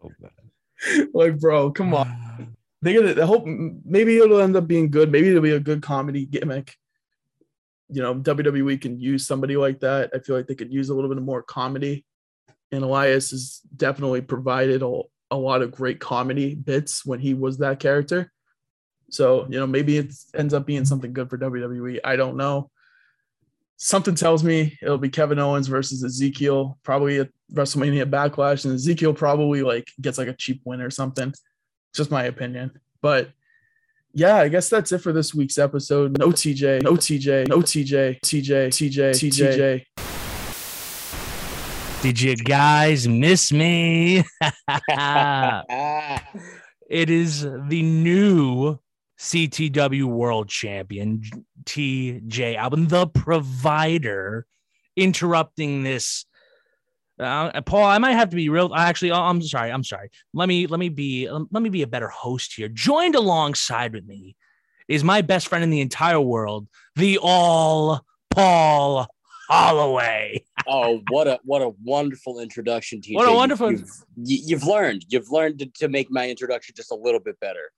Oh, Bad. like, bro, come on. They get it. I hope maybe it'll end up being good. Maybe it'll be a good comedy gimmick. You know, WWE can use somebody like that. I feel like they could use a little bit more comedy. And Elias has definitely provided a, a lot of great comedy bits when he was that character. So, you know, maybe it ends up being something good for WWE. I don't know. Something tells me it'll be Kevin Owens versus Ezekiel, probably at WrestleMania Backlash, and Ezekiel probably like gets like a cheap win or something. Just my opinion. But yeah, I guess that's it for this week's episode. No TJ, no TJ, no TJ, TJ, TJ, TJ. Did you guys miss me? it is the new CTW World Champion, TJ Albin, the provider, interrupting this. Uh, Paul, I might have to be real. Actually, I'm sorry. I'm sorry. Let me let me be let me be a better host here. Joined alongside with me is my best friend in the entire world, the all Paul Holloway. oh, what a what a wonderful introduction, TJ. What a wonderful- You've, you- you've learned. You've learned to, to make my introduction just a little bit better.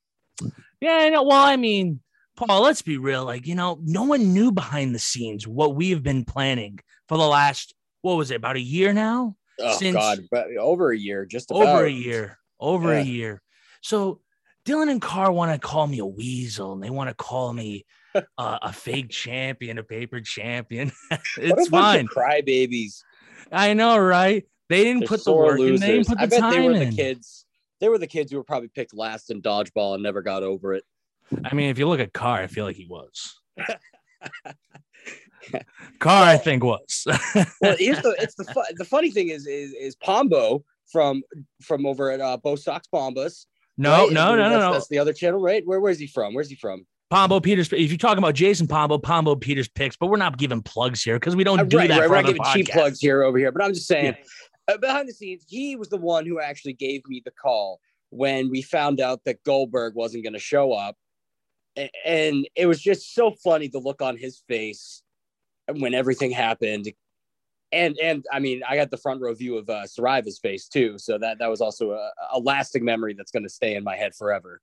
Yeah, I know. Well, I mean, Paul, let's be real. Like, you know, no one knew behind the scenes what we have been planning for the last, what was it, about a year now? Oh Since- God, but over a year, just about. Over a year. Over a year. So Dylan and Carr want to call me a weasel and they want to call me uh, a fake champion, a paper champion. It's fine. crybabies. I know, right? They didn't They're put the work in. They didn't put the I bet time they were in. the kids. They were the kids who were probably picked last in dodgeball and never got over it. I mean, if you look at Carr, I feel like he was. Carr, I think was. Well, here's the it's the fu- the funny thing is is is Pombo from from over at uh, Bo Sox Bombas. no, right? no, no, that's, no, no. That's the other channel, right? Where where's he from? Where's he from? Pombo Peters. If you're talking about Jason Pombo, Pombo Peters picks, but we're not giving plugs here because we don't Uh, do right, that right. We're not giving cheap plugs here over here, but I'm just saying, uh, behind the scenes, he was the one who actually gave me the call when we found out that Goldberg wasn't going to show up, and it was just so funny the look on his face when everything happened. And and I mean, I got the front row view of uh, Sariva's face too, so that that was also a, a lasting memory that's going to stay in my head forever.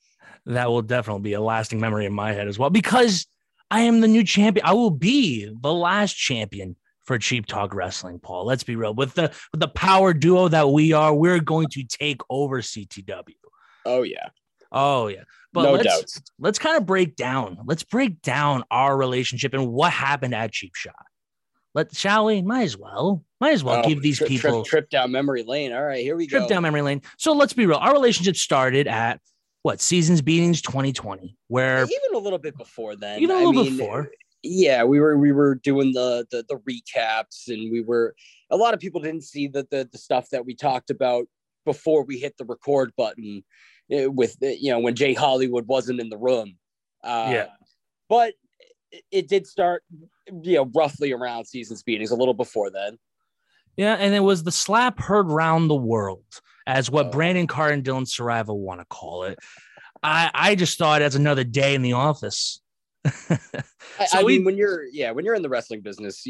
That will definitely be a lasting memory in my head as well because I am the new champion. I will be the last champion for Cheap Talk Wrestling, Paul. Let's be real. With the with the power duo that we are, we're going to take over CTW. Oh yeah, Oh yeah. But no let's, doubts. let's kind of break down. Let's break down our relationship and what happened at Cheap Shot. Let shall we? Might as well. Might as well Oh, give these trip, trip- people trip, down memory lane. All right, here we trip go. Trip down memory lane. So let's be real. Our relationship started at what seasons beatings 2020, where even a little bit before then. even a I little mean, before. yeah we were we were doing the, the the recaps and we were a lot of people didn't see the the, the stuff that we talked about before we hit the record button with you know when jay hollywood wasn't in the room uh Yeah. but it, it did start you know roughly around season speedings a little before then Yeah, and it was the slap heard round the world, as what Oh. Brandon Carr and Dylan Sariva want to call it. I I just thought as another day in the office. I, So I we- mean when you're yeah when you're in the wrestling business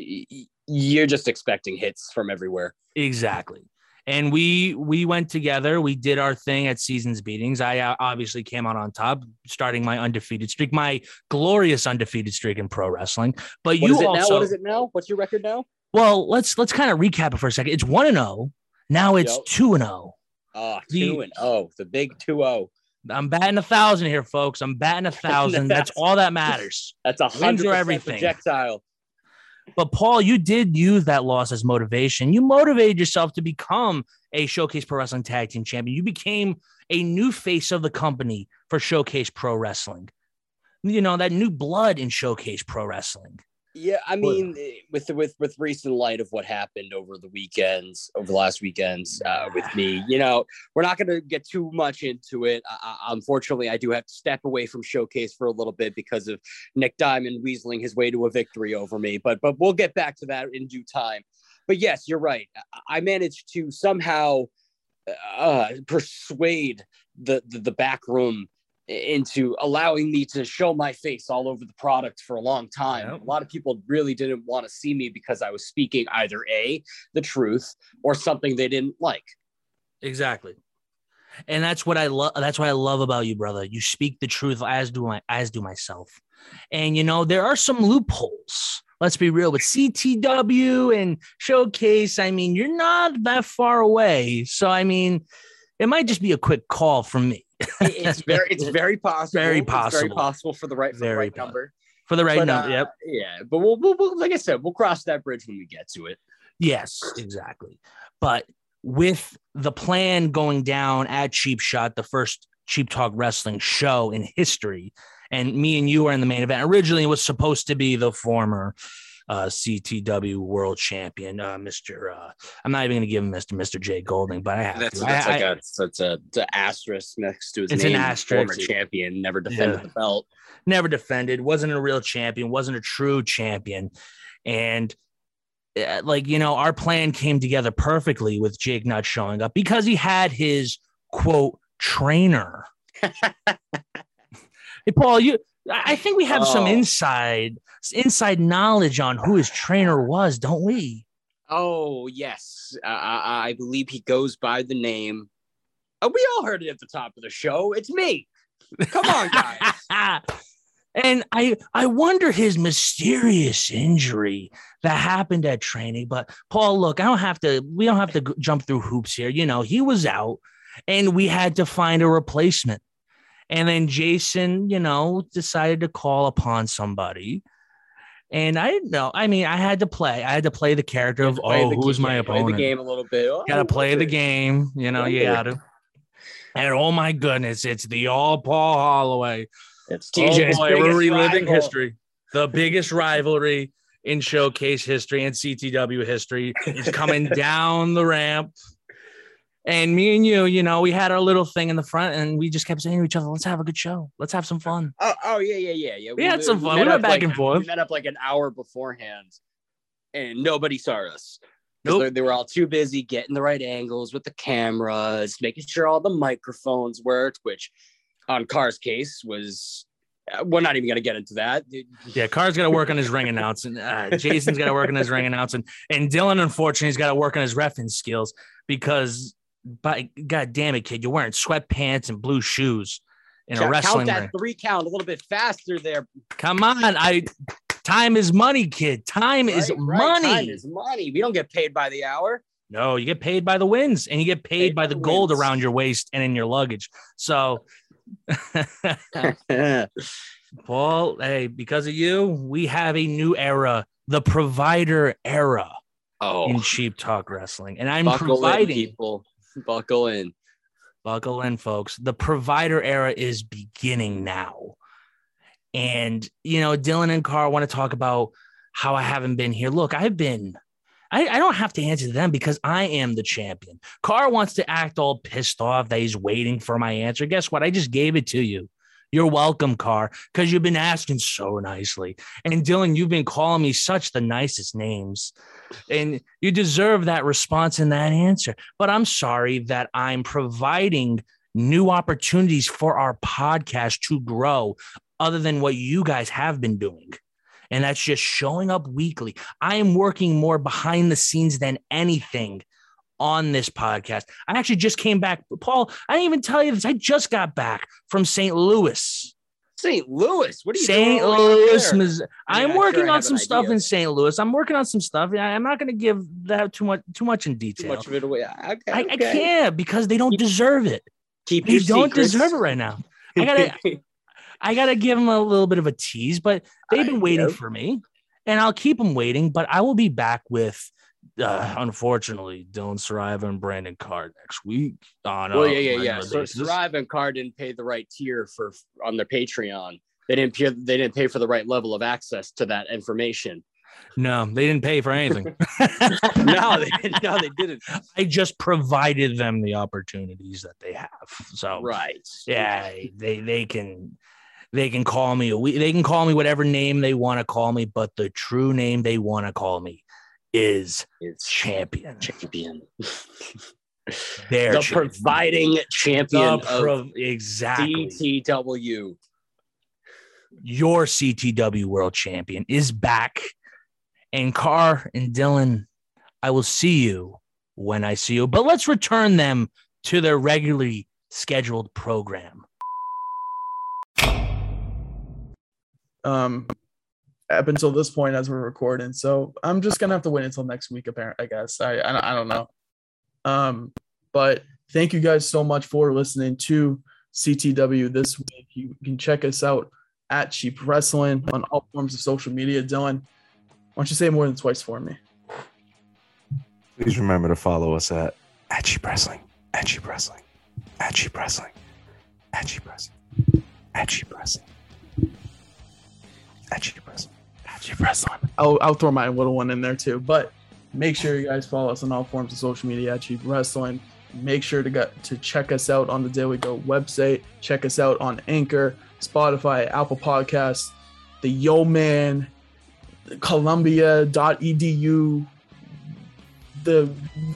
you're just expecting hits from everywhere Exactly. And we we went together. We did our thing at seasons beatings. I uh, obviously came out on top, starting my undefeated streak, my glorious undefeated streak in pro wrestling. But what you also, now what is it now what's your record now well, let's let's kind of recap it for a second. It's one and zero. Now it's two and zero. oh The- two and oh the big two oh I'm batting a thousand here, folks. I'm batting a thousand. That's all that matters. That's a hundred everything. projectile. But Paul, you did use that loss as motivation. You motivated yourself to become a Showcase Pro Wrestling Tag Team Champion. You became a new face of the company for Showcase Pro Wrestling. You know that new blood in Showcase Pro Wrestling. Yeah, I mean, eh, with with with recent light of what happened over the weekends, over the last weekends uh, with me, you know, we're not going to get too much into it. I, I- unfortunately, I do have to step away from Showcase for a little bit because of Nick Diamond weaseling his way to a victory over me. But but we'll get back to that in due time. But yes, you're right. I- I managed to somehow uh, persuade the, the the back room into allowing me to show my face all over the product for a long time. Yep. A lot of people really didn't want to see me because I was speaking either A, the truth, or something they didn't like. Exactly. And that's what I love. That's what I love about you, brother. You speak the truth, as do I, as do myself. And you know, there are some loopholes. Let's be real with CTW and Showcase. I mean, you're not that far away. So I mean, it might just be a quick call from me It's very, it's very possible. Very It's very possible. possible for the right, for the right po- number. for the right But, number. uh, Yep. Yeah, but we'll, we'll, we'll, like I said, we'll cross that bridge when we get to it. Yes, exactly. But with the plan going down at Cheap Shot, the first Cheap Talk Wrestling show in history, and me and you are in the main event. Originally, it was supposed to be the former uh, CTW World Champion, uh, Mister. Uh, I'm not even going to give him Mister Mister Jay Golding, but I have That's, to. that's I- like I- a that's a, a asterisk next to his It's an name. asterisk. Former champion, never defended Yeah. the belt. never defended, wasn't a real champion, wasn't a true champion. And uh, like, you know, our plan came together perfectly with Jake not showing up because he had his quote trainer. hey, Paul, you, I think we have some Oh. inside inside knowledge on who his trainer was, don't we? Oh yes, I, I, I believe he goes by the name. Oh, we all heard it at the top of the show. It's me. Come on, guys. and I I wonder his mysterious injury that happened at training. But Paul, look, I don't have to. We don't have to jump through hoops here. You know, he was out, and we had to find a replacement. And then Jason, you know, decided to call upon somebody. And I didn't know. I mean, I had to play. I had to play the character of, oh, the who is game- my Play opponent? the game a little bit. Oh, Got to play the game. You know, you Yeah. got to. And oh my goodness, it's the all Paul Holloway. It's Oh TJ's boy, we're reliving rival. history. The biggest rivalry in showcase history and CTW history is coming down the ramp. And me and you, you know, we had our little thing in the front and we just kept saying to each other, let's have a good show. Let's have some fun. Oh, oh yeah, yeah, yeah, yeah. We had some fun. met We went back like- and forth. We met up like an hour beforehand, and nobody saw us. Nope. They, were all too busy getting the right angles with the cameras, making sure all the microphones worked. Which, on Carr's case, was uh, we're not even going to get into that. Yeah, Carr's got to work on his ring announcing. Uh, Jason's got to work on his ring announcing. And Dylan, unfortunately, he's got to work on his refing skills because, by God damn it, kid, you're wearing sweatpants and blue shoes in a Count- wrestling count that ring. three count a little bit faster there. Come on, I time is money, kid. Time is Right, right. money. Time is money. We don't get paid by the hour. no, you get paid by the wins, and you get paid, by, the, gold wins. around your waist and in your luggage. So, Paul, hey, because of you, we have a new era the provider era Oh, in cheap talk wrestling. And I'm buckle in, providing people. Buckle in. buckle in, folks. The provider era is beginning now. And you know, Dylan and Carl want to talk about how I haven't been here. Look, I've been I, I don't have to answer to them because I am the champion. Carr wants to act all pissed off that he's waiting for my answer. Guess what? I just gave it to you. You're welcome, Carr, because you've been asking so nicely. And Dylan, you've been calling me such the nicest names. And you deserve that response and that answer. But I'm sorry that I'm providing new opportunities for our podcast to grow other than what you guys have been doing and that's just showing up weekly. I am working more behind the scenes than anything on this podcast. I actually just came back. Paul, I didn't even tell you this. I just got back from St. Louis. St. Louis. What are you St. doing over there? Louis, Missouri. I mean, I'm I'm working sure on some stuff idea. in St. Louis. I'm working on some stuff. I'm not going to give that too much too much in Too detail. much of it away. Ah, okay, I, I can't because they don't deserve it. Keep They don't secrets. deserve it right now. I gotta I gotta give them a little bit of a tease, but they've been I waiting know. for me, and I'll keep them waiting. But I will be back with, uh, unfortunately, Dylan Sariva and Brandon Carr next week. On well, yeah, yeah, yeah. So basis. And Carr didn't pay the right tier for on their Patreon. They didn't pay, they didn't pay for the right level of access to that information. No, they didn't pay for anything. no, they didn't. No, they didn't. I just provided them the opportunities that they have. So Right. yeah, they they can they can call me a we they can call me whatever name they want to call me, but the true name they want to call me is It's champion. champion. Their the champion. providing champion The of exactly. CTW. Your CTW world champion is back. And Carr and Dylan, I will see you when I see you. But let's return them to their regularly scheduled program. um up until this point as we're recording. So I'm just gonna have to wait until next week, apparently. I guess I I, don't- I don't know. Um, but thank you guys so much for listening to CTW this week. You can check us out at Cheap Wrestling on all forms of social media. Dylan, why don't you say more than twice for me? Please remember to follow us at at Cheap Wrestling, at Cheap Wrestling, at Cheap Wrestling, at Cheap Wrestling, at Cheap Wrestling, at Cheap Wrestling. Cheap Wrestling. I'll, I'll throw my little one in there too. But make sure you guys follow us on all forms of social media at Cheap Wrestling. Make sure to get to check us out on the Daily Go website. Check us out on Anchor, Spotify, Apple Podcasts, the Yo Man, Columbia.edu, the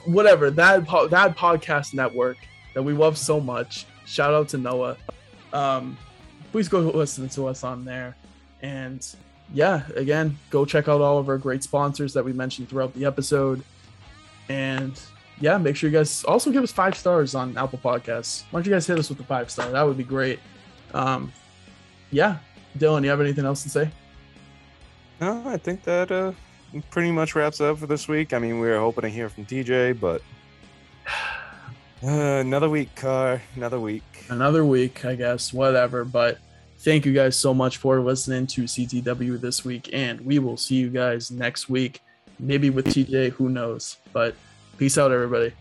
whatever that po- that podcast network that we love so much. Shout out to Noah. Um, please go listen to us on there. And yeah, again, go check out all of our great sponsors that we mentioned throughout the episode. And yeah, make sure you guys also give us five stars on Apple Podcasts. Why don't you guys hit us with the five star? That would be great. Um, yeah, Dylan, you have anything else to say? No, I think that uh, pretty much wraps up for this week. I mean, we were hoping to hear from TJ, but uh, another week, Carr. Another week. Another week, I guess, whatever. But thank you guys so much for listening to CTW this week, and we will see you guys next week. Maybe with TJ, who knows? But peace out, everybody.